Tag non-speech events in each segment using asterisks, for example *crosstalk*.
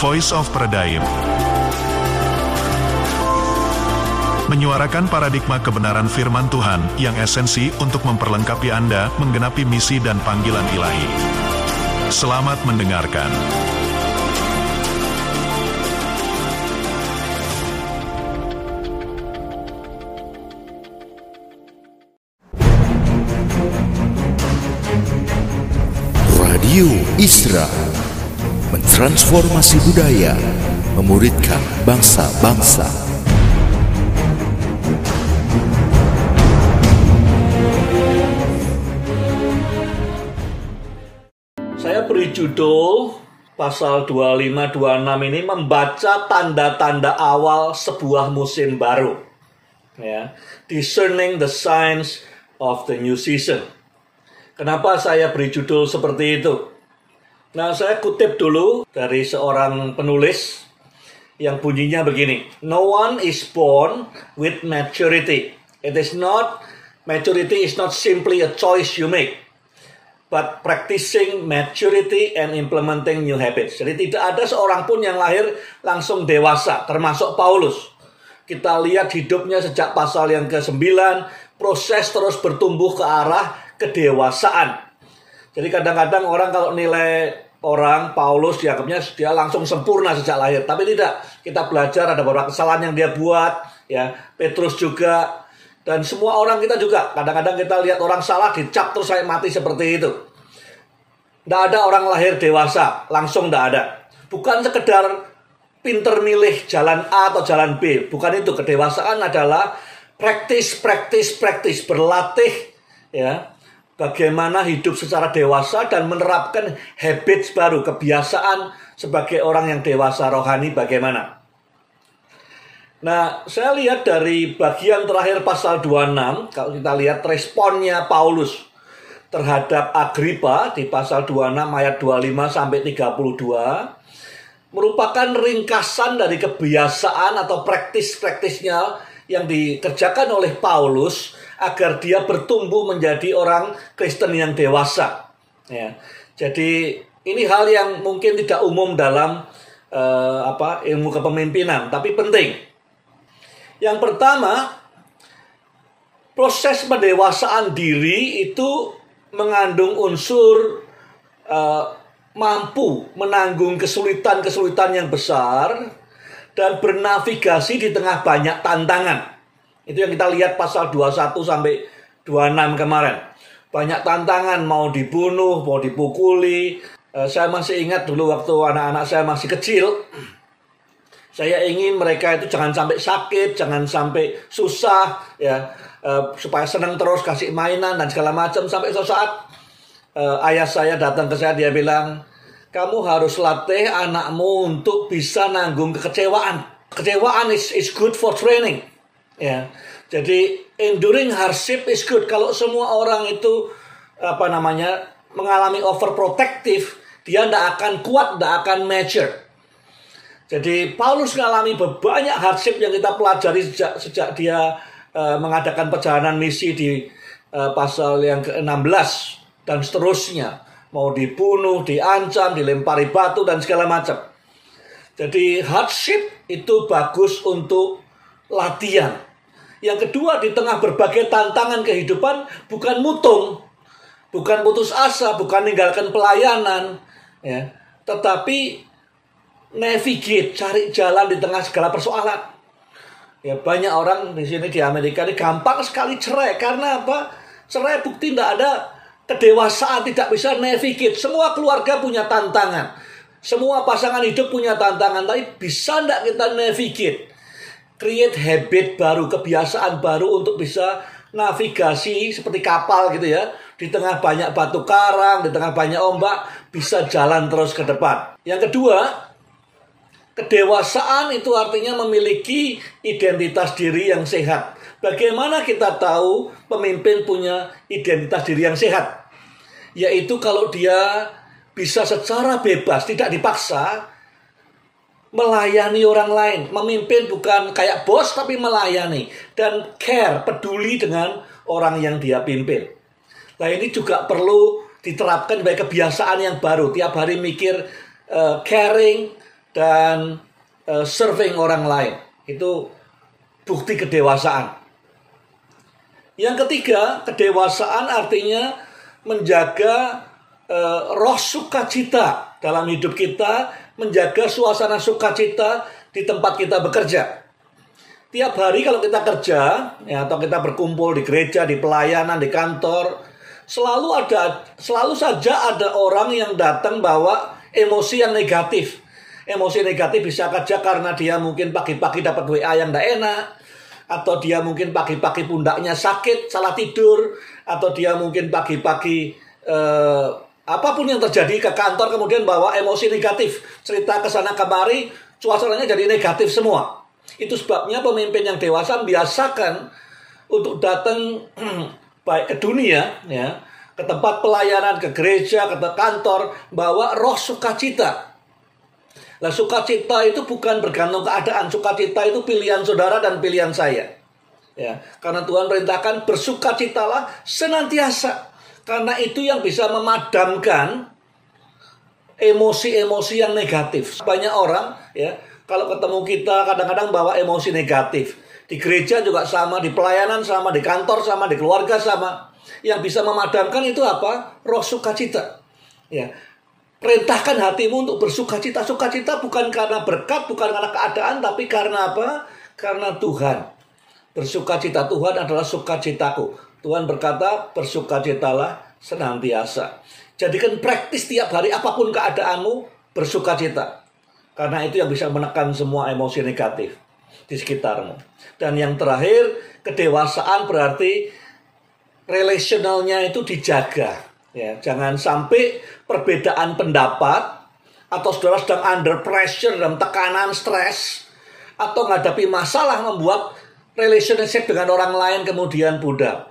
Voice of Peredaim. Menyuarakan paradigma kebenaran firman Tuhan yang esensi untuk memperlengkapi Anda menggenapi misi dan panggilan ilahi. Selamat mendengarkan. Radio Isra mentransformasi budaya, memuridkan bangsa-bangsa. Saya beri judul pasal 2526 ini membaca tanda-tanda awal sebuah musim baru. Ya, discerning the signs of the new season. Kenapa saya beri judul seperti itu? Nah, saya kutip dulu dari seorang penulis yang bunyinya begini. No one is born with maturity. It is not maturity is not simply a choice you make but practicing maturity and implementing new habits. Jadi tidak ada seorang pun yang lahir langsung dewasa, termasuk Paulus. Kita lihat hidupnya sejak pasal yang ke-9, proses terus bertumbuh ke arah kedewasaan. Jadi kadang-kadang orang kalau nilai orang Paulus dianggapnya dia langsung sempurna sejak lahir, tapi tidak. Kita belajar ada beberapa kesalahan yang dia buat, ya. Petrus juga dan semua orang kita juga kadang-kadang kita lihat orang salah dicap terus saya mati seperti itu. Tidak ada orang lahir dewasa, langsung tidak ada. Bukan sekedar pinter milih jalan A atau jalan B. Bukan itu, kedewasaan adalah praktis, praktis, praktis. Berlatih ya bagaimana hidup secara dewasa dan menerapkan habits baru, kebiasaan sebagai orang yang dewasa rohani bagaimana. Nah, saya lihat dari bagian terakhir pasal 26, kalau kita lihat responnya Paulus terhadap Agripa di pasal 26 ayat 25 sampai 32 merupakan ringkasan dari kebiasaan atau praktis-praktisnya yang dikerjakan oleh Paulus agar dia bertumbuh menjadi orang Kristen yang dewasa. Ya. Jadi ini hal yang mungkin tidak umum dalam uh, apa ilmu kepemimpinan, tapi penting. Yang pertama, proses pendewasaan diri itu mengandung unsur uh, mampu menanggung kesulitan-kesulitan yang besar dan bernavigasi di tengah banyak tantangan. Itu yang kita lihat pasal 21 sampai 26 kemarin. Banyak tantangan mau dibunuh, mau dipukuli. Uh, saya masih ingat dulu waktu anak-anak saya masih kecil saya ingin mereka itu jangan sampai sakit, jangan sampai susah, ya uh, supaya senang terus kasih mainan dan segala macam. Sampai suatu saat uh, ayah saya datang ke saya dia bilang, kamu harus latih anakmu untuk bisa nanggung kekecewaan. Kecewaan is is good for training, ya. Jadi enduring hardship is good. Kalau semua orang itu apa namanya mengalami overprotective, dia tidak akan kuat, tidak akan mature. Jadi Paulus mengalami banyak hardship yang kita pelajari sejak sejak dia uh, mengadakan perjalanan misi di uh, pasal yang ke-16 dan seterusnya. Mau dibunuh, diancam, dilempari batu dan segala macam. Jadi hardship itu bagus untuk latihan. Yang kedua di tengah berbagai tantangan kehidupan bukan mutung, bukan putus asa, bukan meninggalkan pelayanan, ya, tetapi navigate, cari jalan di tengah segala persoalan. Ya banyak orang di sini di Amerika ini gampang sekali cerai karena apa? Cerai bukti tidak ada kedewasaan, tidak bisa navigate. Semua keluarga punya tantangan. Semua pasangan hidup punya tantangan, tapi bisa tidak kita navigate? Create habit baru, kebiasaan baru untuk bisa navigasi seperti kapal gitu ya. Di tengah banyak batu karang, di tengah banyak ombak, bisa jalan terus ke depan. Yang kedua, Kedewasaan itu artinya memiliki identitas diri yang sehat. Bagaimana kita tahu pemimpin punya identitas diri yang sehat? Yaitu kalau dia bisa secara bebas, tidak dipaksa, melayani orang lain. Memimpin bukan kayak bos tapi melayani. Dan care, peduli dengan orang yang dia pimpin. Nah ini juga perlu diterapkan sebagai kebiasaan yang baru. Tiap hari mikir uh, caring, dan uh, serving orang lain. Itu bukti kedewasaan. Yang ketiga, kedewasaan artinya menjaga uh, roh sukacita dalam hidup kita, menjaga suasana sukacita di tempat kita bekerja. Tiap hari kalau kita kerja, ya, atau kita berkumpul di gereja, di pelayanan, di kantor, selalu ada, selalu saja ada orang yang datang bawa emosi yang negatif. Emosi negatif bisa saja karena dia mungkin pagi-pagi dapat WA yang tidak enak, atau dia mungkin pagi-pagi pundaknya sakit, salah tidur, atau dia mungkin pagi-pagi eh, apa pun yang terjadi ke kantor kemudian bawa emosi negatif, cerita ke sana kemari, suasananya jadi negatif semua. Itu sebabnya pemimpin yang dewasa biasakan untuk datang *clears throat* baik ke dunia ya, ke tempat pelayanan, ke gereja, ke kantor, bawa roh sukacita. Nah, sukacita itu bukan bergantung keadaan, sukacita itu pilihan saudara dan pilihan saya. Ya, karena Tuhan perintahkan bersukacitalah senantiasa. Karena itu yang bisa memadamkan emosi-emosi yang negatif. Banyak orang ya kalau ketemu kita kadang-kadang bawa emosi negatif. Di gereja juga sama, di pelayanan sama, di kantor sama, di keluarga sama. Yang bisa memadamkan itu apa? Roh sukacita. Ya. Perintahkan hatimu untuk bersukacita. Sukacita bukan karena berkat, bukan karena keadaan, tapi karena apa? Karena Tuhan. Bersukacita Tuhan adalah sukacitaku. Tuhan berkata, bersukacitalah senantiasa. Jadikan praktis tiap hari apa pun keadaanmu, bersukacita. Karena itu yang bisa menekan semua emosi negatif di sekitarmu. Dan yang terakhir, kedewasaan berarti relationalnya itu dijaga. Ya, jangan sampai perbedaan pendapat atau saudara sedang under pressure dalam tekanan stres atau menghadapi masalah membuat relationship dengan orang lain kemudian pudar.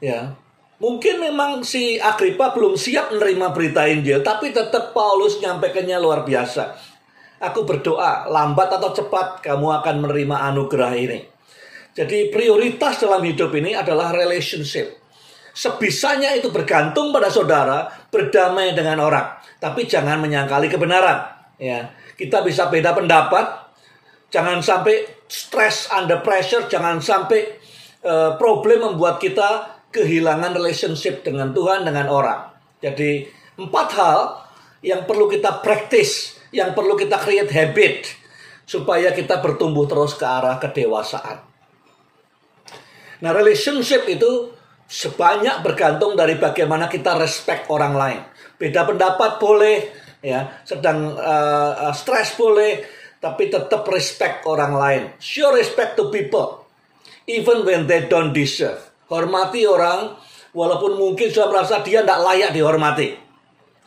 Ya, Mungkin memang si Agripa belum siap menerima berita Injil, tapi tetap Paulus nyampaikannya luar biasa. Aku berdoa, lambat atau cepat kamu akan menerima anugerah ini. Jadi prioritas dalam hidup ini adalah relationship. Sebisanya itu bergantung pada saudara berdamai dengan orang, tapi jangan menyangkali kebenaran. Ya, kita bisa beda pendapat, jangan sampai stress under pressure, jangan sampai uh, problem membuat kita kehilangan relationship dengan Tuhan, dengan orang. Jadi empat hal yang perlu kita praktis, yang perlu kita create habit supaya kita bertumbuh terus ke arah kedewasaan. Nah, relationship itu sebanyak bergantung dari bagaimana kita respect orang lain. Beda pendapat boleh, ya, sedang uh, stres boleh, tapi tetap respect orang lain. Show respect to people, even when they don't deserve. Hormati orang walaupun mungkin sudah merasa dia tidak layak dihormati.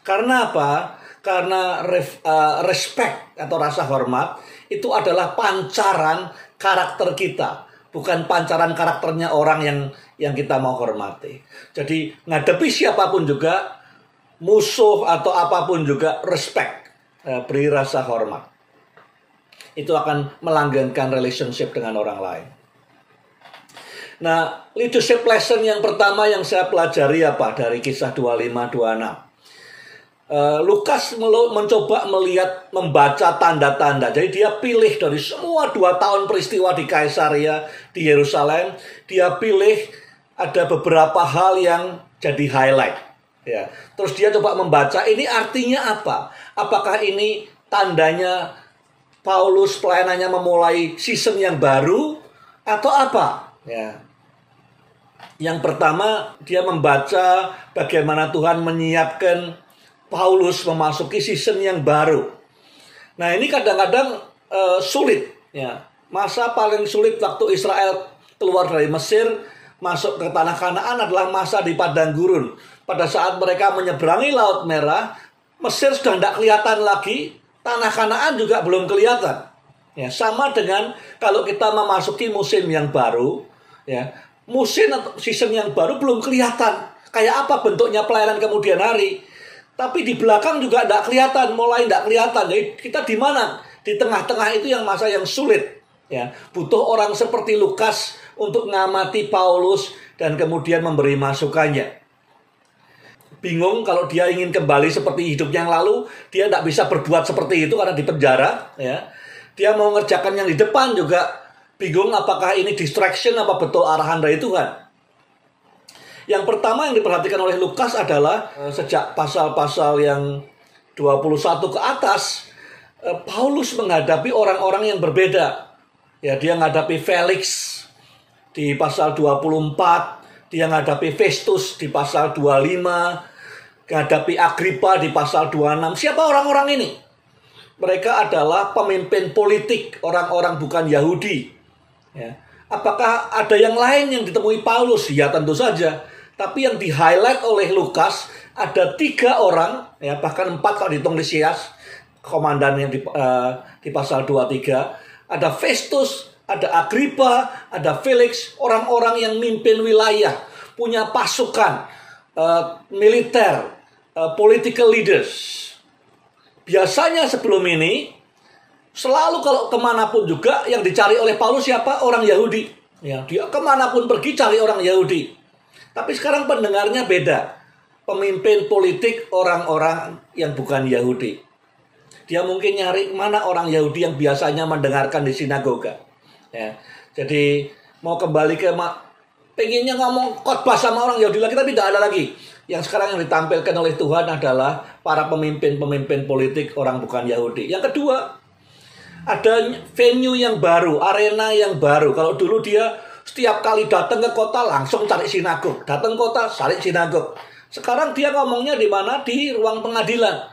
Karena apa? Karena ref, uh, respect atau rasa hormat itu adalah pancaran karakter kita, bukan pancaran karakternya orang yang yang kita mau hormati. Jadi ngadepi siapa pun juga musuh atau apa pun juga respect, uh, beri rasa hormat. Itu akan melanggengkan relationship dengan orang lain. Nah, leadership lesson yang pertama yang saya pelajari apa dari kisah 25-26. Uh, Lukas mencoba melihat, membaca tanda-tanda. Jadi dia pilih dari semua dua tahun peristiwa di Kaisaria, di Yerusalem. Dia pilih ada beberapa hal yang jadi highlight. Ya. Terus dia coba membaca, ini artinya apa? Apakah ini tandanya Paulus pelayanannya memulai season yang baru atau apa? Ya. Yang pertama, dia membaca bagaimana Tuhan menyiapkan Paulus memasuki season yang baru. Nah, ini kadang-kadang uh, sulit ya. Masa paling sulit waktu Israel keluar dari Mesir masuk ke tanah Kanaan adalah masa di padang gurun. Pada saat mereka menyeberangi Laut Merah, Mesir sudah tidak kelihatan lagi, tanah Kanaan juga belum kelihatan. Ya, sama dengan kalau kita memasuki musim yang baru, ya, musim atau season yang baru belum kelihatan. Kayak apa bentuknya pelayanan kemudian hari. Tapi di belakang juga tidak kelihatan, mulai tidak kelihatan. Jadi kita di mana? Di tengah-tengah itu yang masa yang sulit. Ya, butuh orang seperti Lukas untuk ngamati Paulus dan kemudian memberi masukannya. bingung kalau dia ingin kembali seperti hidup yang lalu, dia tidak bisa berbuat seperti itu karena di penjara, ya. Dia mau ngerjakan yang di depan juga bingung apakah ini distraction apa betul arahan dari Tuhan. Yang pertama yang diperhatikan oleh Lukas adalah eh, sejak pasal-pasal yang 21 ke atas eh, Paulus menghadapi orang-orang yang berbeda. Ya, dia menghadapi Felix di pasal 24, dia menghadapi Festus di pasal 25, menghadapi Agripa di pasal 26. Siapa orang-orang ini? Mereka adalah pemimpin politik, orang-orang bukan Yahudi. Ya. Apakah ada yang lain yang ditemui Paulus? Ya tentu saja. Tapi yang di-highlight oleh Lukas ada tiga orang, ya bahkan empat kalau dihitung Lisias, komandan yang di, uh, di pasal 23. Ada Festus, ada Agrippa, ada Felix, orang-orang yang mimpin wilayah, punya pasukan, uh, militer, uh, political leaders. Biasanya sebelum ini, selalu kalau ke mana pun juga yang dicari oleh Paulus siapa? Orang Yahudi. Ya, dia ke mana pun pergi cari orang Yahudi. Tapi sekarang pendengarnya beda. Pemimpin politik orang-orang yang bukan Yahudi. Dia mungkin nyari mana orang Yahudi yang biasanya mendengarkan di sinagoga. Ya. Jadi mau kembali ke pengennya ngomong khotbah sama orang Yahudi lagi tapi tidak ada lagi. Yang sekarang yang ditampilkan oleh Tuhan adalah para pemimpin-pemimpin politik orang bukan Yahudi. Yang kedua, ada venue yang baru, arena yang baru. Kalau dulu dia setiap kali datang ke kota langsung cari sinagog. Datang kota cari sinagog. Sekarang dia ngomongnya di mana? Di ruang pengadilan.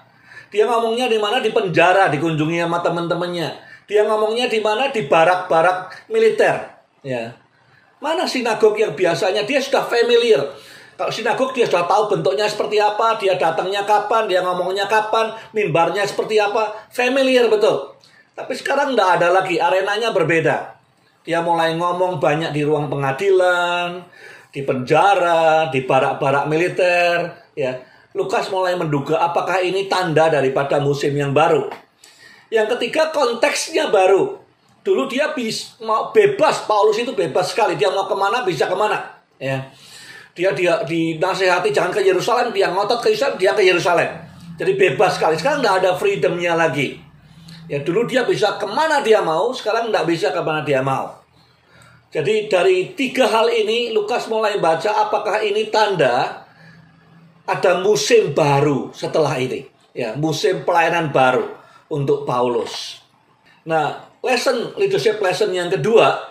Dia ngomongnya di mana? Di penjara, dikunjungi sama teman-temannya. Dia ngomongnya di mana? Di barak-barak militer. Ya. Mana sinagog yang biasanya dia sudah familiar. Kalau sinagog dia sudah tahu bentuknya seperti apa, dia datangnya kapan, dia ngomongnya kapan, mimbarnya seperti apa, familiar betul. Tapi sekarang tidak ada lagi, arenanya berbeda. Dia mulai ngomong banyak di ruang pengadilan, di penjara, di barak-barak militer, ya. Lukas mulai menduga apakah ini tanda daripada musim yang baru. Yang ketiga konteksnya baru. Dulu dia bis, mau bebas, Paulus itu bebas sekali. Dia mau ke mana bisa ke mana. Ya. Dia dia dinasehati jangan ke Yerusalem, dia ngotot ke Yerusalem, dia ke Yerusalem. Jadi bebas sekali. Sekarang tidak ada freedomnya lagi. Ya dulu dia bisa ke mana dia mau, sekarang tidak bisa ke mana dia mau. Jadi dari tiga hal ini Lukas mulai baca apakah ini tanda ada musim baru setelah ini. Ya, musim pelayanan baru untuk Paulus. Nah, lesson leadership lesson yang kedua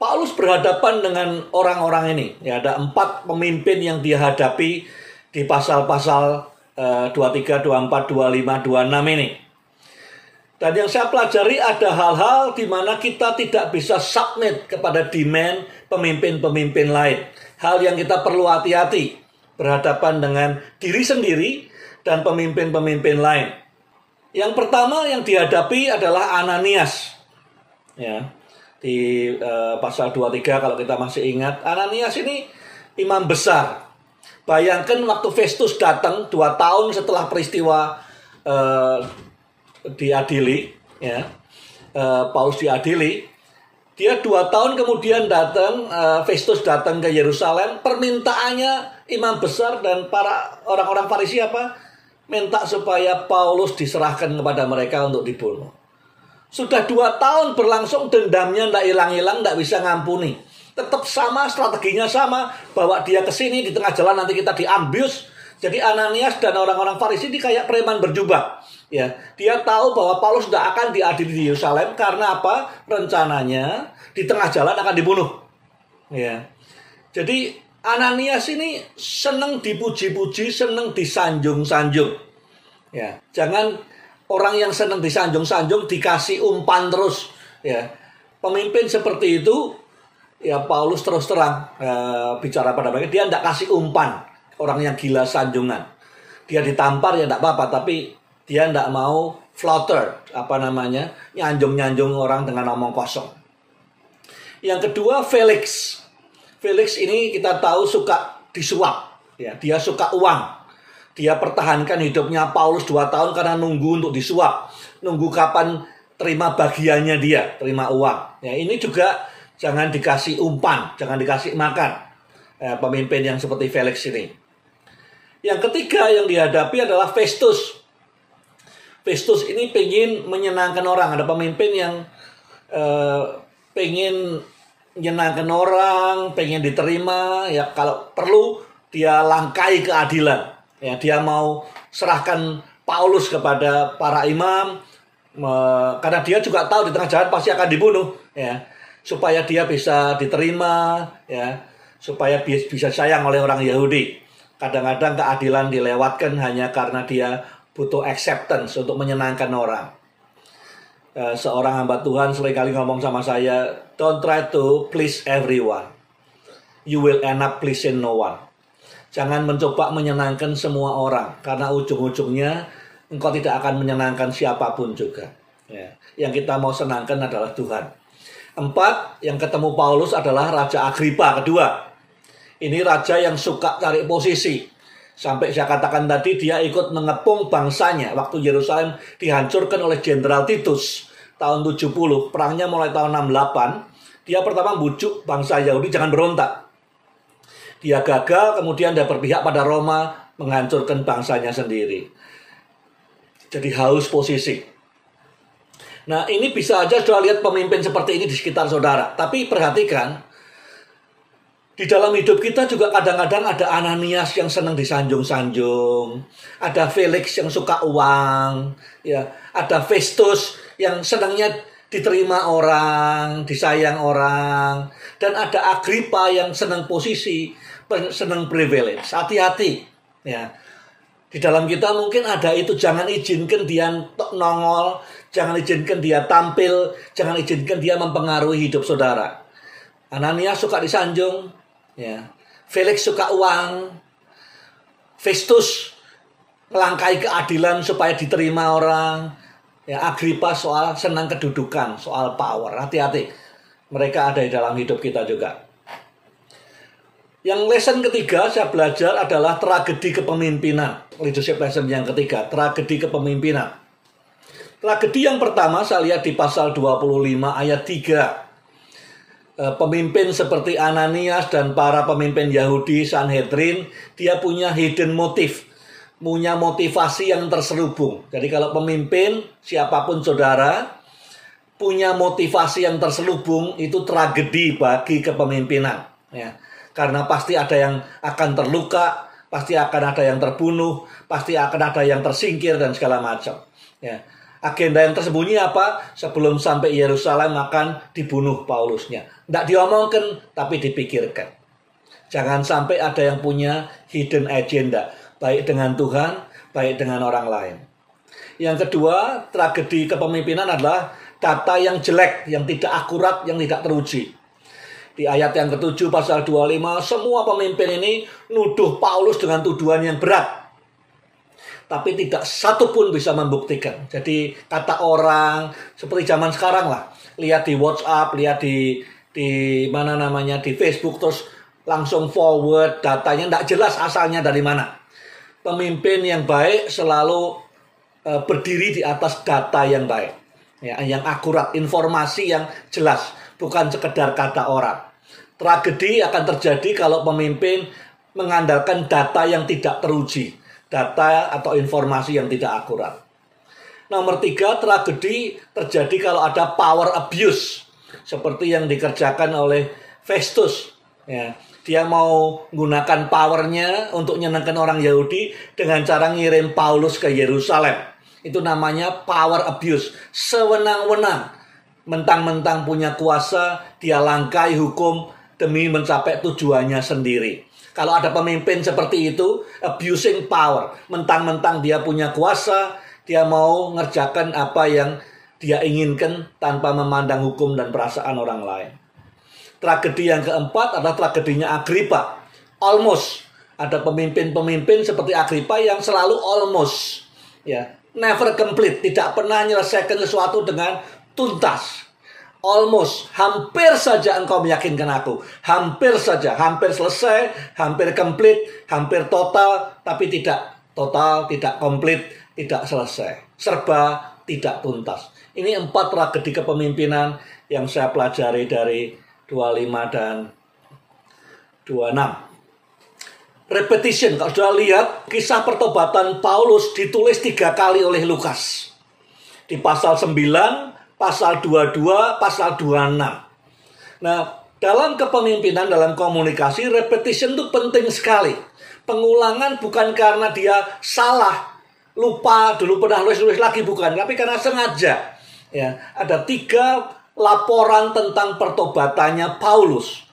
Paulus berhadapan dengan orang-orang ini. Ya, ada empat pemimpin yang dihadapi di pasal-pasal uh, 23, 24, 25, 26 ini. Dan yang saya pelajari ada hal-hal di mana kita tidak bisa submit kepada demand pemimpin-pemimpin lain. Hal yang kita perlu hati-hati berhadapan dengan diri sendiri dan pemimpin-pemimpin lain. Yang pertama yang dihadapi adalah Ananias. Ya. Di uh, pasal 23 kalau kita masih ingat, Ananias ini imam besar. Bayangkan waktu Festus datang dua tahun setelah peristiwa uh, diadili, ya, uh, Paus diadili, dia dua tahun kemudian datang, uh, Festus datang ke Yerusalem, permintaannya imam besar dan para orang-orang Farisi apa? Minta supaya Paulus diserahkan kepada mereka untuk dibunuh. Sudah dua tahun berlangsung dendamnya tidak hilang-hilang, tidak bisa ngampuni. Tetap sama, strateginya sama, bawa dia ke sini di tengah jalan nanti kita diambius. Jadi Ananias dan orang-orang Farisi ini kayak preman berjubah Ya, dia tahu bahwa Paulus tidak akan diadili di Yerusalem karena apa? Rencananya di tengah jalan akan dibunuh. Ya. Jadi Ananias ini senang dipuji-puji, senang disanjung-sanjung. Ya, jangan orang yang senang disanjung-sanjung dikasih umpan terus. Ya, pemimpin seperti itu, ya Paulus terus terang ya, bicara pada mereka, dia tidak kasih umpan orang yang gila sanjungan. Dia ditampar ya tidak apa-apa, tapi dia tidak mau flutter, apa namanya, nyanjung-nyanjung orang dengan omong kosong. Yang kedua, Felix. Felix ini kita tahu suka disuap. Ya, dia suka uang. Dia pertahankan hidupnya Paulus dua tahun karena nunggu untuk disuap. Nunggu kapan terima bagiannya dia, terima uang. Ya, ini juga jangan dikasih umpan, jangan dikasih makan. Ya, pemimpin yang seperti Felix ini. Yang ketiga yang dihadapi adalah Festus. Festus ini pengen menyenangkan orang. Ada pemimpin yang uh, pengen menyenangkan orang, pengen diterima. Ya kalau perlu dia langkai keadilan. Ya dia mau serahkan Paulus kepada para imam, karena dia juga tahu di tengah jalan pasti akan dibunuh. Ya supaya dia bisa diterima ya supaya bisa sayang oleh orang Yahudi kadang-kadang keadilan dilewatkan hanya karena dia butuh acceptance untuk menyenangkan orang uh, seorang hamba Tuhan sering kali ngomong sama saya don't try to please everyone you will end up pleasing no one jangan mencoba menyenangkan semua orang karena ujung-ujungnya engkau tidak akan menyenangkan siapa pun juga ya. yang kita mau senangkan adalah Tuhan Empat, yang ketemu Paulus adalah Raja Agripa kedua. Ini raja yang suka cari posisi. Sampai saya katakan tadi dia ikut mengepung bangsanya waktu Yerusalem dihancurkan oleh Jenderal Titus tahun 70. Perangnya mulai tahun 68. Dia pertama bujuk bangsa Yahudi jangan berontak. Dia gagal, kemudian dia berpihak pada Roma menghancurkan bangsanya sendiri. Jadi haus posisi. Nah ini bisa aja sudah lihat pemimpin seperti ini di sekitar saudara. Tapi perhatikan, di dalam hidup kita juga kadang-kadang ada Ananias yang senang disanjung-sanjung, ada Felix yang suka uang, ya, ada Festus yang senangnya diterima orang, disayang orang, dan ada Agrippa yang senang posisi, senang privilege. Hati-hati, ya. Di dalam kita mungkin ada itu jangan izinkan dia nongol, jangan izinkan dia tampil, jangan izinkan dia mempengaruhi hidup saudara. Anania suka disanjung, ya. Felix suka uang, Festus melangkai keadilan supaya diterima orang. Ya, Agrippa soal senang kedudukan, soal power. Hati-hati. Mereka ada di dalam hidup kita juga. Yang lesson ketiga saya belajar adalah tragedi kepemimpinan. Leadership lesson yang ketiga, tragedi kepemimpinan. Tragedi yang pertama saya lihat di pasal 25 ayat 3. E, pemimpin seperti Ananias dan para pemimpin Yahudi Sanhedrin, dia punya hidden motif, punya motivasi yang terselubung. Jadi kalau pemimpin, siapa pun saudara, punya motivasi yang terselubung, itu tragedi bagi kepemimpinan. Ya karena pasti ada yang akan terluka, pasti akan ada yang terbunuh, pasti akan ada yang tersingkir dan segala macam. Ya. Agenda yang tersembunyi apa? Sebelum sampai Yerusalem akan dibunuh Paulusnya. Tidak diomongkan, tapi dipikirkan. Jangan sampai ada yang punya hidden agenda, baik dengan Tuhan, baik dengan orang lain. Yang kedua, tragedi kepemimpinan adalah data yang jelek, yang tidak akurat, yang tidak teruji. Di ayat yang ketujuh pasal 25, semua pemimpin ini nuduh Paulus dengan tuduhan yang berat. Tapi tidak satu pun bisa membuktikan. Jadi kata orang seperti zaman sekarang lah. Lihat di WhatsApp, lihat di di mana namanya di Facebook terus langsung forward datanya tidak jelas asalnya dari mana. Pemimpin yang baik selalu uh, berdiri di atas data yang baik. Ya, yang akurat, informasi yang jelas, bukan sekedar kata orang. Tragedi akan terjadi kalau pemimpin mengandalkan data yang tidak teruji, data atau informasi yang tidak akurat. Nomor tiga, tragedi terjadi kalau ada power abuse, seperti yang dikerjakan oleh Festus. Ya, dia mau menggunakan powernya untuk menyenangkan orang Yahudi dengan cara ngirim Paulus ke Yerusalem. Itu namanya power abuse, sewenang-wenang. Mentang-mentang punya kuasa, dia langkai hukum, demi mencapai tujuannya sendiri. Kalau ada pemimpin seperti itu, abusing power, mentang-mentang dia punya kuasa, dia mau ngerjakan apa yang dia inginkan tanpa memandang hukum dan perasaan orang lain. Tragedi yang keempat adalah tragedinya Agrippa. Almost ada pemimpin-pemimpin seperti Agrippa yang selalu almost ya, never complete, tidak pernah menyelesaikan sesuatu dengan tuntas almost hampir saja engkau meyakinkan aku hampir saja hampir selesai hampir komplit hampir total tapi tidak total tidak komplit tidak selesai serba tidak tuntas ini empat tragedi kepemimpinan yang saya pelajari dari 25 dan 26 repetition. Kalau sudah lihat kisah pertobatan Paulus ditulis tiga kali oleh Lukas. Di pasal 9, pasal 22, pasal 26. Nah, dalam kepemimpinan, dalam komunikasi, repetition itu penting sekali. Pengulangan bukan karena dia salah, lupa dulu pernah nulis-nulis lagi, bukan. Tapi karena sengaja. Ya, ada tiga laporan tentang pertobatannya Paulus.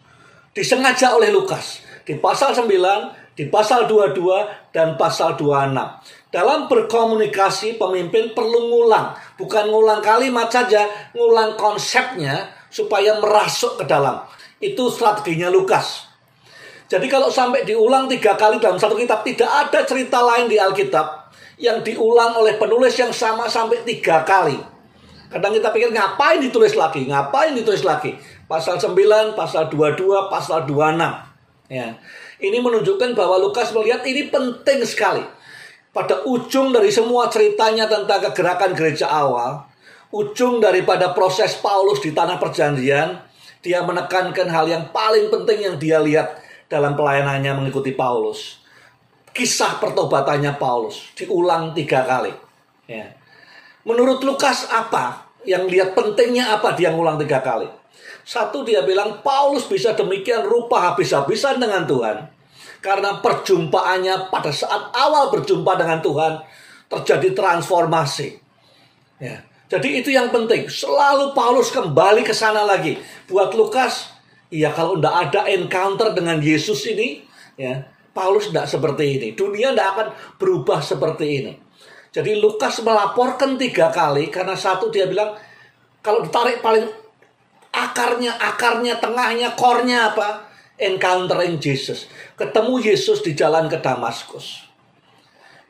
Disengaja oleh Lukas. Di pasal 9, di pasal 22, dan pasal 26. Dalam berkomunikasi, pemimpin perlu ngulang. Bukan ngulang kalimat saja, ngulang konsepnya supaya merasuk ke dalam. Itu strateginya Lukas. Jadi kalau sampai diulang tiga kali dalam satu kitab, tidak ada cerita lain di Alkitab yang diulang oleh penulis yang sama sampai tiga kali. Kadang kita pikir ngapain ditulis lagi, ngapain ditulis lagi. Pasal 9, pasal 22, pasal 26. Ya. Ini menunjukkan bahwa Lukas melihat ini penting sekali. Pada ujung dari semua ceritanya tentang kegerakan gereja awal, ujung daripada proses Paulus di tanah perjanjian, dia menekankan hal yang paling penting yang dia lihat dalam pelayanannya mengikuti Paulus. Kisah pertobatannya Paulus diulang tiga kali. Ya. Menurut Lukas apa? Yang lihat pentingnya apa dia ngulang tiga kali? Satu dia bilang Paulus bisa demikian rupa habis-habisan dengan Tuhan. Karena perjumpaannya pada saat awal berjumpa dengan Tuhan terjadi transformasi. Ya. Jadi itu yang penting. Selalu Paulus kembali ke sana lagi. Buat Lukas, ya kalau tidak ada encounter dengan Yesus ini, ya Paulus tidak seperti ini. Dunia tidak akan berubah seperti ini. Jadi Lukas melaporkan tiga kali karena satu dia bilang kalau ditarik paling akarnya, akarnya, tengahnya, core-nya apa? Encountering Jesus. Ketemu Yesus di jalan ke Damaskus.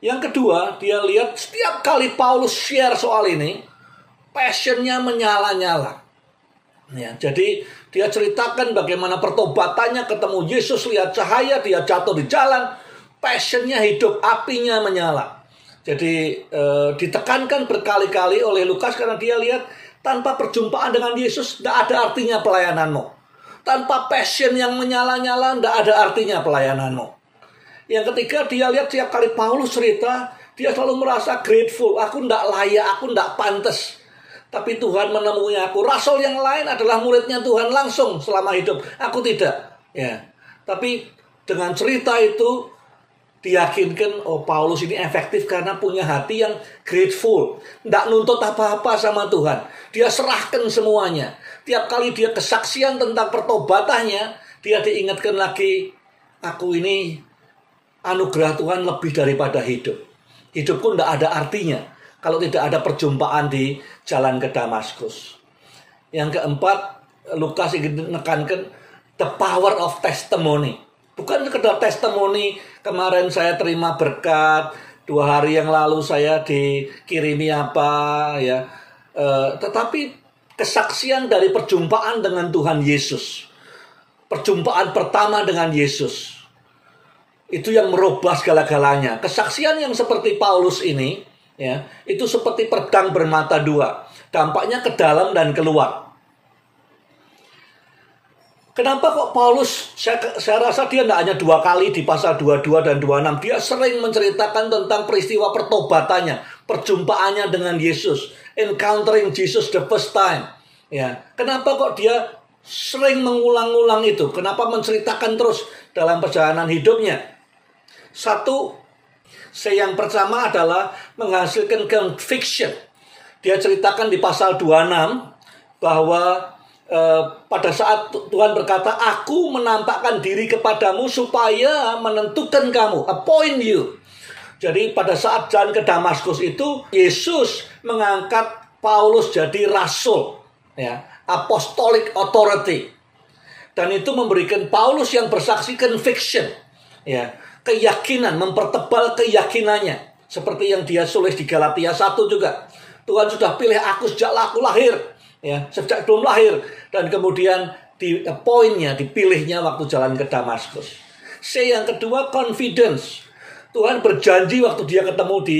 Yang kedua, dia lihat setiap kali Paulus share soal ini, passionnya menyala-nyala. Ya, jadi dia ceritakan bagaimana pertobatannya ketemu Yesus, lihat cahaya, dia jatuh di jalan, passionnya hidup, apinya menyala. Jadi e, ditekankan berkali-kali oleh Lukas karena dia lihat tanpa perjumpaan dengan Yesus tidak ada artinya pelayananmu. Tanpa passion yang menyala-nyala tidak ada artinya pelayananmu. Yang ketiga dia lihat tiap kali Paulus cerita dia selalu merasa grateful. Aku tidak layak, aku tidak pantas. Tapi Tuhan menemui aku. Rasul yang lain adalah muridnya Tuhan langsung selama hidup. Aku tidak. Ya. Tapi dengan cerita itu diyakinkan oh Paulus ini efektif karena punya hati yang grateful tidak nuntut apa-apa sama Tuhan dia serahkan semuanya tiap kali dia kesaksian tentang pertobatannya dia diingatkan lagi aku ini anugerah Tuhan lebih daripada hidup. Hidupku tidak ada artinya kalau tidak ada perjumpaan di jalan ke Damaskus. Yang keempat Lukas ingin menekankan the power of testimony. Bukan sekedar testimoni kemarin saya terima berkat, dua hari yang lalu saya dikirimi apa ya. E, tetapi kesaksian dari perjumpaan dengan Tuhan Yesus. Perjumpaan pertama dengan Yesus. Itu yang merubah segala-galanya. Kesaksian yang seperti Paulus ini ya, itu seperti pedang bermata dua. Dampaknya ke dalam dan keluar. Kenapa kok Paulus, saya, saya rasa dia tidak hanya dua kali di pasal 22 dan 26. Dia sering menceritakan tentang peristiwa pertobatannya, perjumpaannya dengan Yesus. Encountering Jesus the first time. Ya, Kenapa kok dia sering mengulang-ulang itu? Kenapa menceritakan terus dalam perjalanan hidupnya? Satu, yang pertama adalah menghasilkan conviction. Dia ceritakan di pasal 26 bahwa pada saat Tuhan berkata, "Aku menampakkan diri kepadamu supaya menentukan kamu, appoint you." Jadi pada saat jalan ke Damaskus itu Yesus mengangkat Paulus jadi rasul, ya, apostolic authority. Dan itu memberikan Paulus yang bersaksi conviction, ya, keyakinan, mempertebal keyakinannya. Seperti yang dia tulis di Galatia 1 juga. Tuhan sudah pilih aku sejak aku lahir ya sejak belum lahir dan kemudian di poinnya dipilihnya waktu jalan ke Damaskus. C yang kedua confidence. Tuhan berjanji waktu dia ketemu di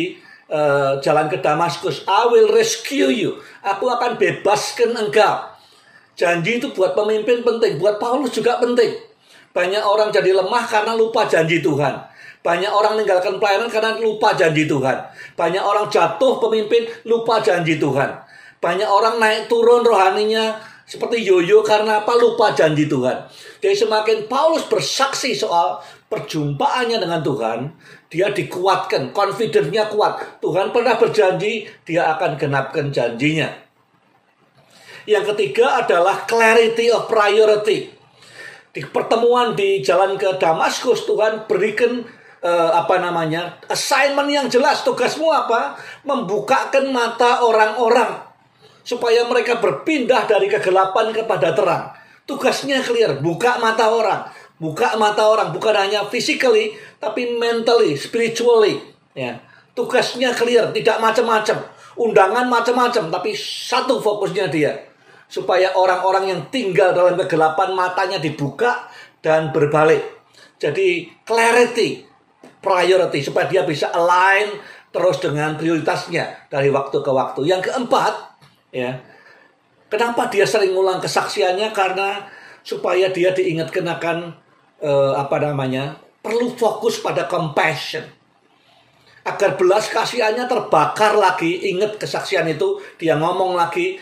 uh, jalan ke Damaskus, I will rescue you. Aku akan bebaskan engkau. Janji itu buat pemimpin penting, buat Paulus juga penting. Banyak orang jadi lemah karena lupa janji Tuhan. Banyak orang meninggalkan pelayanan karena lupa janji Tuhan. Banyak orang jatuh pemimpin lupa janji Tuhan. Banyak orang naik turun rohaninya seperti yoyo karena apa? Lupa janji Tuhan. Jadi semakin Paulus bersaksi soal perjumpaannya dengan Tuhan, dia dikuatkan, confidence-nya kuat. Tuhan pernah berjanji, dia akan genapkan janjinya. Yang ketiga adalah clarity of priority. Di pertemuan di jalan ke Damaskus, Tuhan berikan uh, apa namanya assignment yang jelas tugasmu apa membukakan mata orang-orang supaya mereka berpindah dari kegelapan kepada terang. Tugasnya clear buka mata orang. Buka mata orang bukan hanya physically tapi mentally spiritually. Ya. Tugasnya clear tidak macam-macam. Undangan macam-macam tapi satu fokusnya dia. Supaya orang-orang yang tinggal dalam kegelapan matanya dibuka dan berbalik. Jadi clarity priority supaya dia bisa align terus dengan prioritasnya dari waktu ke waktu. Yang keempat, ya, kenapa dia sering ulang kesaksiannya karena supaya dia diingatkan akan eh, apa namanya perlu fokus pada compassion agar belas kasihannya terbakar lagi ingat kesaksian itu dia ngomong lagi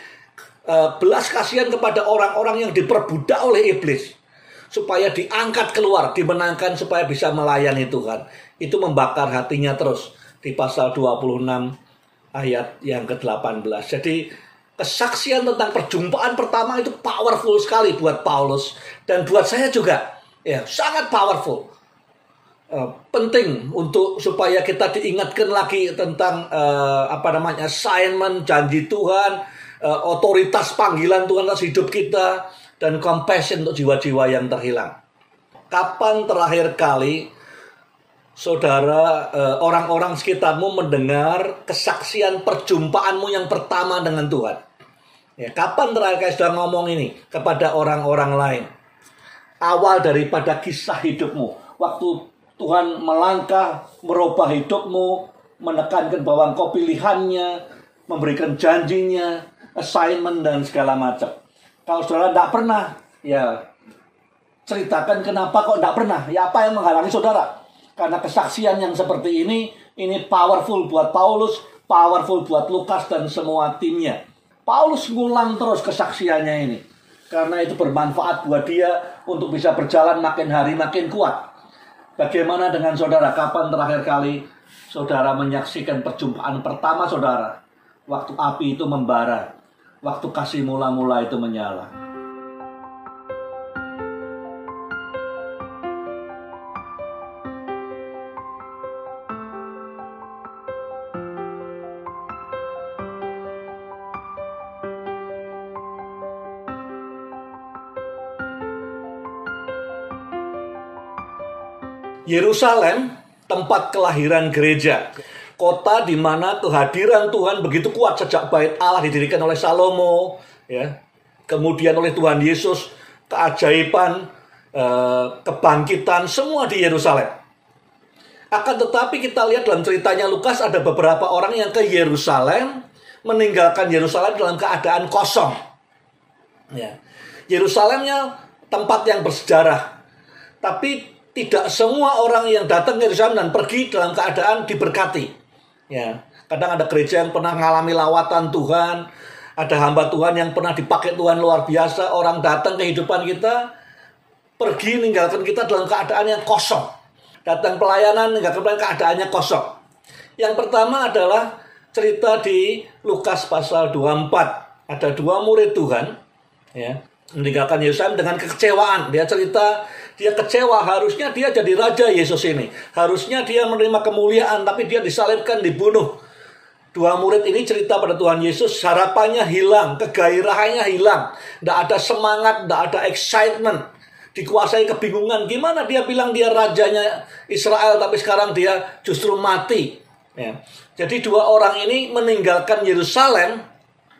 eh, belas kasihan kepada orang-orang yang diperbudak oleh iblis supaya diangkat keluar, dimenangkan supaya bisa melayani Tuhan. Itu membakar hatinya terus di pasal 26 ayat yang ke-18. Jadi kesaksian tentang perjumpaan pertama itu powerful sekali buat Paulus dan buat saya juga. Ya, sangat powerful. Uh, penting untuk supaya kita diingatkan lagi tentang uh, apa namanya assignment janji Tuhan, uh, otoritas panggilan Tuhan atas hidup kita dan compassion untuk jiwa-jiwa yang terhilang. Kapan terakhir kali saudara eh, orang-orang sekitarmu mendengar kesaksian perjumpaanmu yang pertama dengan Tuhan? Ya, kapan terakhir sudah ngomong ini kepada orang-orang lain? Awal daripada kisah hidupmu, waktu Tuhan melangkah merubah hidupmu, menekankan bahwa engkau pilihannya, memberikan janjinya, assignment dan segala macam. Kalau saudara tidak pernah, ya ceritakan kenapa kok tidak pernah. Ya apa yang menghalangi saudara? Karena kesaksian yang seperti ini, ini powerful buat Paulus, powerful buat Lukas dan semua timnya. Paulus ngulang terus kesaksiannya ini. Karena itu bermanfaat buat dia untuk bisa berjalan makin hari makin kuat. Bagaimana dengan saudara? Kapan terakhir kali saudara menyaksikan perjumpaan pertama saudara? Waktu api itu membara waktu kasih mula-mula itu menyala. Yerusalem, tempat kelahiran gereja kota di mana kehadiran Tuhan begitu kuat sejak bait Allah didirikan oleh Salomo, ya. Kemudian oleh Tuhan Yesus, keajaiban, eh, kebangkitan semua di Yerusalem. Akan tetapi kita lihat dalam ceritanya Lukas ada beberapa orang yang ke Yerusalem meninggalkan Yerusalem dalam keadaan kosong. Ya. Yerusalemnya tempat yang bersejarah. Tapi tidak semua orang yang datang ke Yerusalem dan pergi dalam keadaan diberkati. Ya, kadang ada gereja yang pernah mengalami lawatan Tuhan, ada hamba Tuhan yang pernah dipakai Tuhan luar biasa, orang datang kehidupan kita, pergi meninggalkan kita dalam keadaan yang kosong. Datang pelayanan meninggalkan keadaannya kosong. Yang pertama adalah cerita di Lukas pasal 24. Ada dua murid Tuhan, ya, meninggalkan Yerusalem dengan kekecewaan. Dia cerita dia kecewa, harusnya dia jadi raja Yesus ini. Harusnya dia menerima kemuliaan, tapi dia disalibkan, dibunuh. Dua murid ini cerita pada Tuhan Yesus, harapannya hilang, kegairahannya hilang. Tidak ada semangat, tidak ada excitement. Dikuasai kebingungan, gimana dia bilang dia rajanya Israel, tapi sekarang dia justru mati. Ya. Jadi dua orang ini meninggalkan Yerusalem,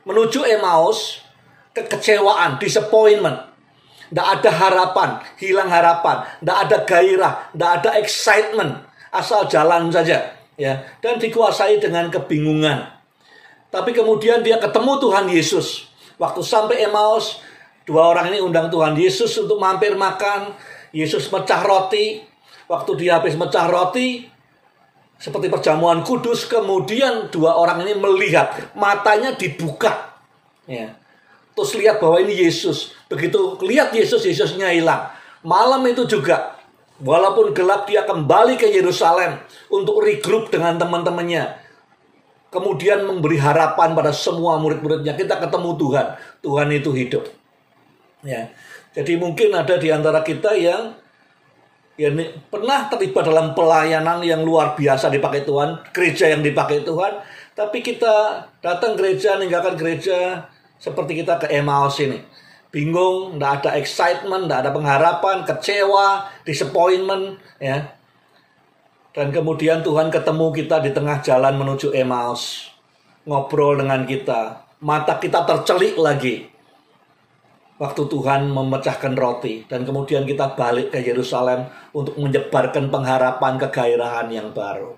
menuju Emmaus, kekecewaan, disappointment tidak ada harapan, hilang harapan, tidak ada gairah, tidak ada excitement, asal jalan saja, ya. Dan dikuasai dengan kebingungan. Tapi kemudian dia ketemu Tuhan Yesus. Waktu sampai Emmaus, dua orang ini undang Tuhan Yesus untuk mampir makan. Yesus mecah roti, waktu dia habis mecah roti, seperti perjamuan kudus, kemudian dua orang ini melihat, matanya dibuka. Ya. Terus lihat bahwa ini Yesus. Begitu lihat Yesus, Yesusnya hilang. Malam itu juga, walaupun gelap dia kembali ke Yerusalem untuk regroup dengan teman-temannya. Kemudian memberi harapan pada semua murid-muridnya. Kita ketemu Tuhan. Tuhan itu hidup. Ya. Jadi mungkin ada di antara kita yang ya pernah terlibat dalam pelayanan yang luar biasa dipakai Tuhan, gereja yang dipakai Tuhan, tapi kita datang gereja, meninggalkan gereja seperti kita ke Emmaus ini. Bingung, tidak ada excitement, tidak ada pengharapan, kecewa, disappointment, ya. Dan kemudian Tuhan ketemu kita di tengah jalan menuju Emmaus. Ngobrol dengan kita. Mata kita tercelik lagi waktu Tuhan memecahkan roti dan kemudian kita balik ke Yerusalem untuk menyebarkan pengharapan kegairahan yang baru.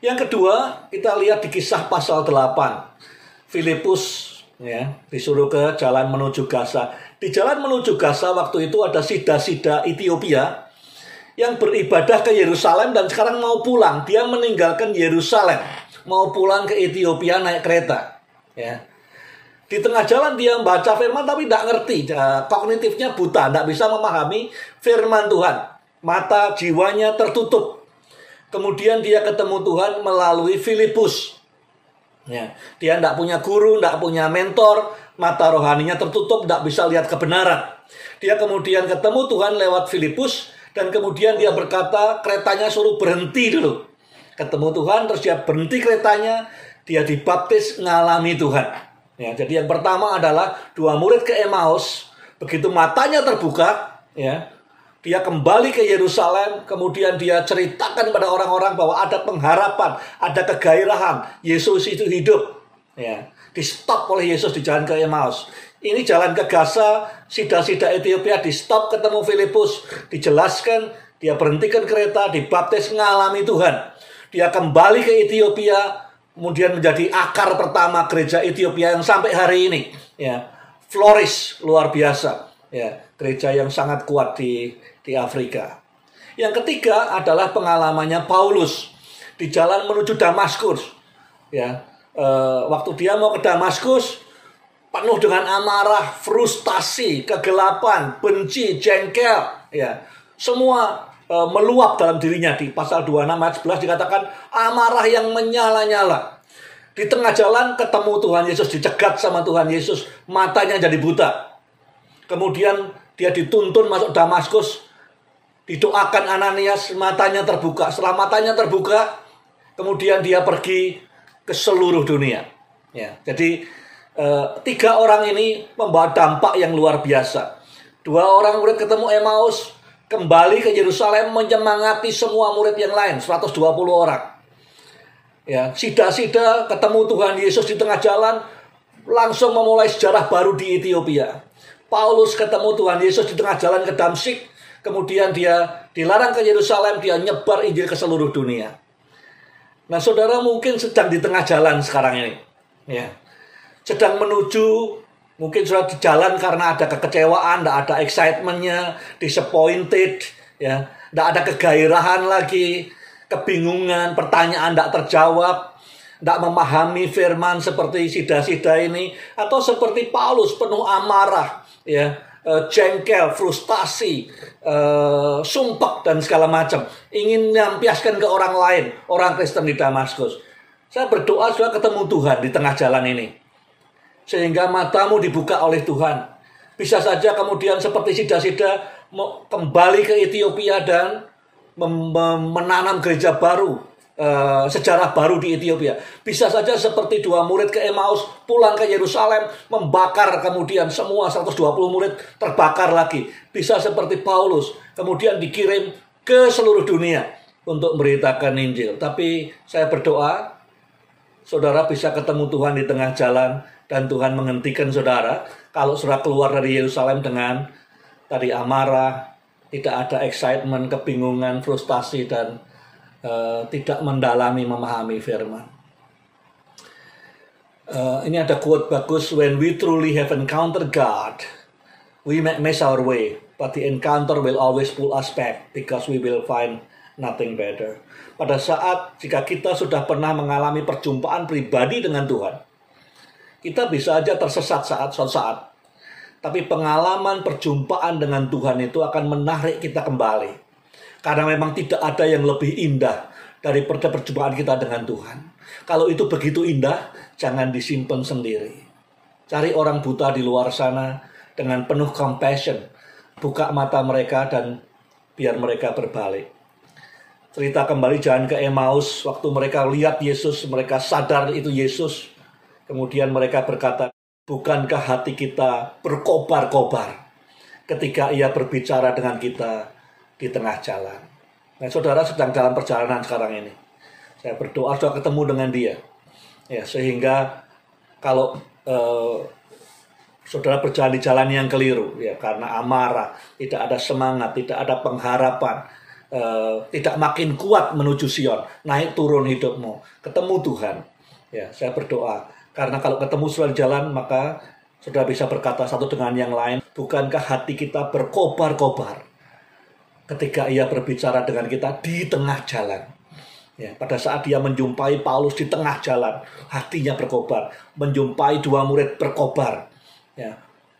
Yang kedua, kita lihat di kisah pasal 8. Filipus ya, disuruh ke jalan menuju Gaza. Di jalan menuju Gaza waktu itu ada sida-sida Ethiopia yang beribadah ke Yerusalem dan sekarang mau pulang. Dia meninggalkan Yerusalem, mau pulang ke Ethiopia naik kereta. Ya, di tengah jalan dia membaca firman tapi tidak ngerti. Kognitifnya buta, tidak bisa memahami firman Tuhan. Mata jiwanya tertutup. Kemudian dia ketemu Tuhan melalui Filipus. Ya, dia tidak punya guru, tidak punya mentor, mata rohaninya tertutup, tidak bisa lihat kebenaran. Dia kemudian ketemu Tuhan lewat Filipus dan kemudian dia berkata keretanya suruh berhenti dulu. Ketemu Tuhan terus dia berhenti keretanya, dia dibaptis ngalami Tuhan. Ya, jadi yang pertama adalah dua murid ke Emmaus, begitu matanya terbuka, ya, dia kembali ke Yerusalem, kemudian dia ceritakan pada orang-orang bahwa ada pengharapan, ada kegairahan, Yesus itu hidup. Ya, di stop oleh Yesus di jalan ke Emmaus. Ini jalan ke Gaza, sida-sida Ethiopia di stop ketemu Filipus, dijelaskan, dia berhentikan kereta, dibaptis mengalami Tuhan. Dia kembali ke Ethiopia, kemudian menjadi akar pertama gereja Ethiopia yang sampai hari ini ya flourish luar biasa ya gereja yang sangat kuat di di Afrika. Yang ketiga adalah pengalamannya Paulus di jalan menuju Damaskus. Ya, e, waktu dia mau ke Damaskus penuh dengan amarah, frustasi, kegelapan, benci, jengkel, ya. Semua e, meluap dalam dirinya di pasal 26 ayat 11 dikatakan amarah yang menyala-nyala. Di tengah jalan ketemu Tuhan Yesus dicegat sama Tuhan Yesus, matanya jadi buta. Kemudian dia dituntun masuk Damaskus, didoakan Ananias, matanya terbuka. Setelah matanya terbuka, kemudian dia pergi ke seluruh dunia. Ya, jadi e, tiga orang ini membawa dampak yang luar biasa. Dua orang murid ketemu Emmaus, kembali ke Yerusalem menyemangati semua murid yang lain 120 orang. Ya, sida-sida ketemu Tuhan Yesus di tengah jalan langsung memulai sejarah baru di Ethiopia. Paulus ketemu Tuhan Yesus di tengah jalan ke Damsik, kemudian dia dilarang ke Yerusalem, dia nyebar Injil ke seluruh dunia. Nah, saudara mungkin sedang di tengah jalan sekarang ini, ya, sedang menuju Mungkin sudah di jalan karena ada kekecewaan, tidak ada excitementnya, disappointed, ya, tidak ada kegairahan lagi, kebingungan, pertanyaan tidak terjawab, tidak memahami firman seperti sida-sida ini, atau seperti Paulus penuh amarah, ya, e, jengkel, frustasi, uh, sumpah dan segala macam, ingin melampiaskan ke orang lain, orang Kristen di Damaskus. Saya berdoa sudah ketemu Tuhan di tengah jalan ini sehingga matamu dibuka oleh Tuhan. Bisa saja kemudian seperti sida-sida kembali ke Ethiopia dan menanam gereja baru, uh, sejarah baru di Ethiopia. Bisa saja seperti dua murid ke Emmaus pulang ke Yerusalem membakar kemudian semua 120 murid terbakar lagi. Bisa seperti Paulus kemudian dikirim ke seluruh dunia untuk memberitakan Injil. Tapi saya berdoa saudara bisa ketemu Tuhan di tengah jalan dan Tuhan menghentikan saudara kalau saudara keluar dari Yerusalem dengan tadi amarah, tidak ada excitement, kebingungan, frustasi dan uh, tidak mendalami memahami firman. Uh, ini ada quote bagus when we truly have encountered God we might miss our way but the encounter will always pull us back because we will find nothing better. Pada saat jika kita sudah pernah mengalami perjumpaan pribadi dengan Tuhan, kita bisa aja tersesat saat suatu saat. Tapi pengalaman perjumpaan dengan Tuhan itu akan menarik kita kembali. Karena memang tidak ada yang lebih indah daripada perjumpaan kita dengan Tuhan. Kalau itu begitu indah, jangan disimpan sendiri. Cari orang buta di luar sana dengan penuh compassion. Buka mata mereka dan biar mereka berbalik cerita kembali jalan ke Emmaus waktu mereka lihat Yesus mereka sadar itu Yesus kemudian mereka berkata bukankah hati kita berkobar-kobar ketika ia berbicara dengan kita di tengah jalan. Nah saudara sedang dalam perjalanan sekarang ini. Saya berdoa sudah ketemu dengan dia. Ya sehingga kalau eh, saudara berjalan di jalan yang keliru ya karena amarah tidak ada semangat tidak ada pengharapan uh, tidak makin kuat menuju Sion, naik turun hidupmu, ketemu Tuhan. Ya, saya berdoa. Karena kalau ketemu sudah jalan maka sudah bisa berkata satu dengan yang lain, bukankah hati kita berkobar-kobar ketika ia berbicara dengan kita di tengah jalan. Ya, pada saat dia menjumpai Paulus di tengah jalan, hatinya berkobar. Menjumpai dua murid berkobar. Ya,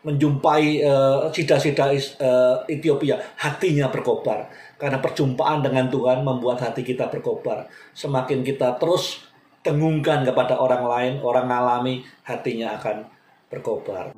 menjumpai sida-sida uh, uh, Ethiopia, hatinya berkobar. Karena perjumpaan dengan Tuhan membuat hati kita berkobar. Semakin kita terus tengungkan kepada orang lain, orang alami, hatinya akan berkobar.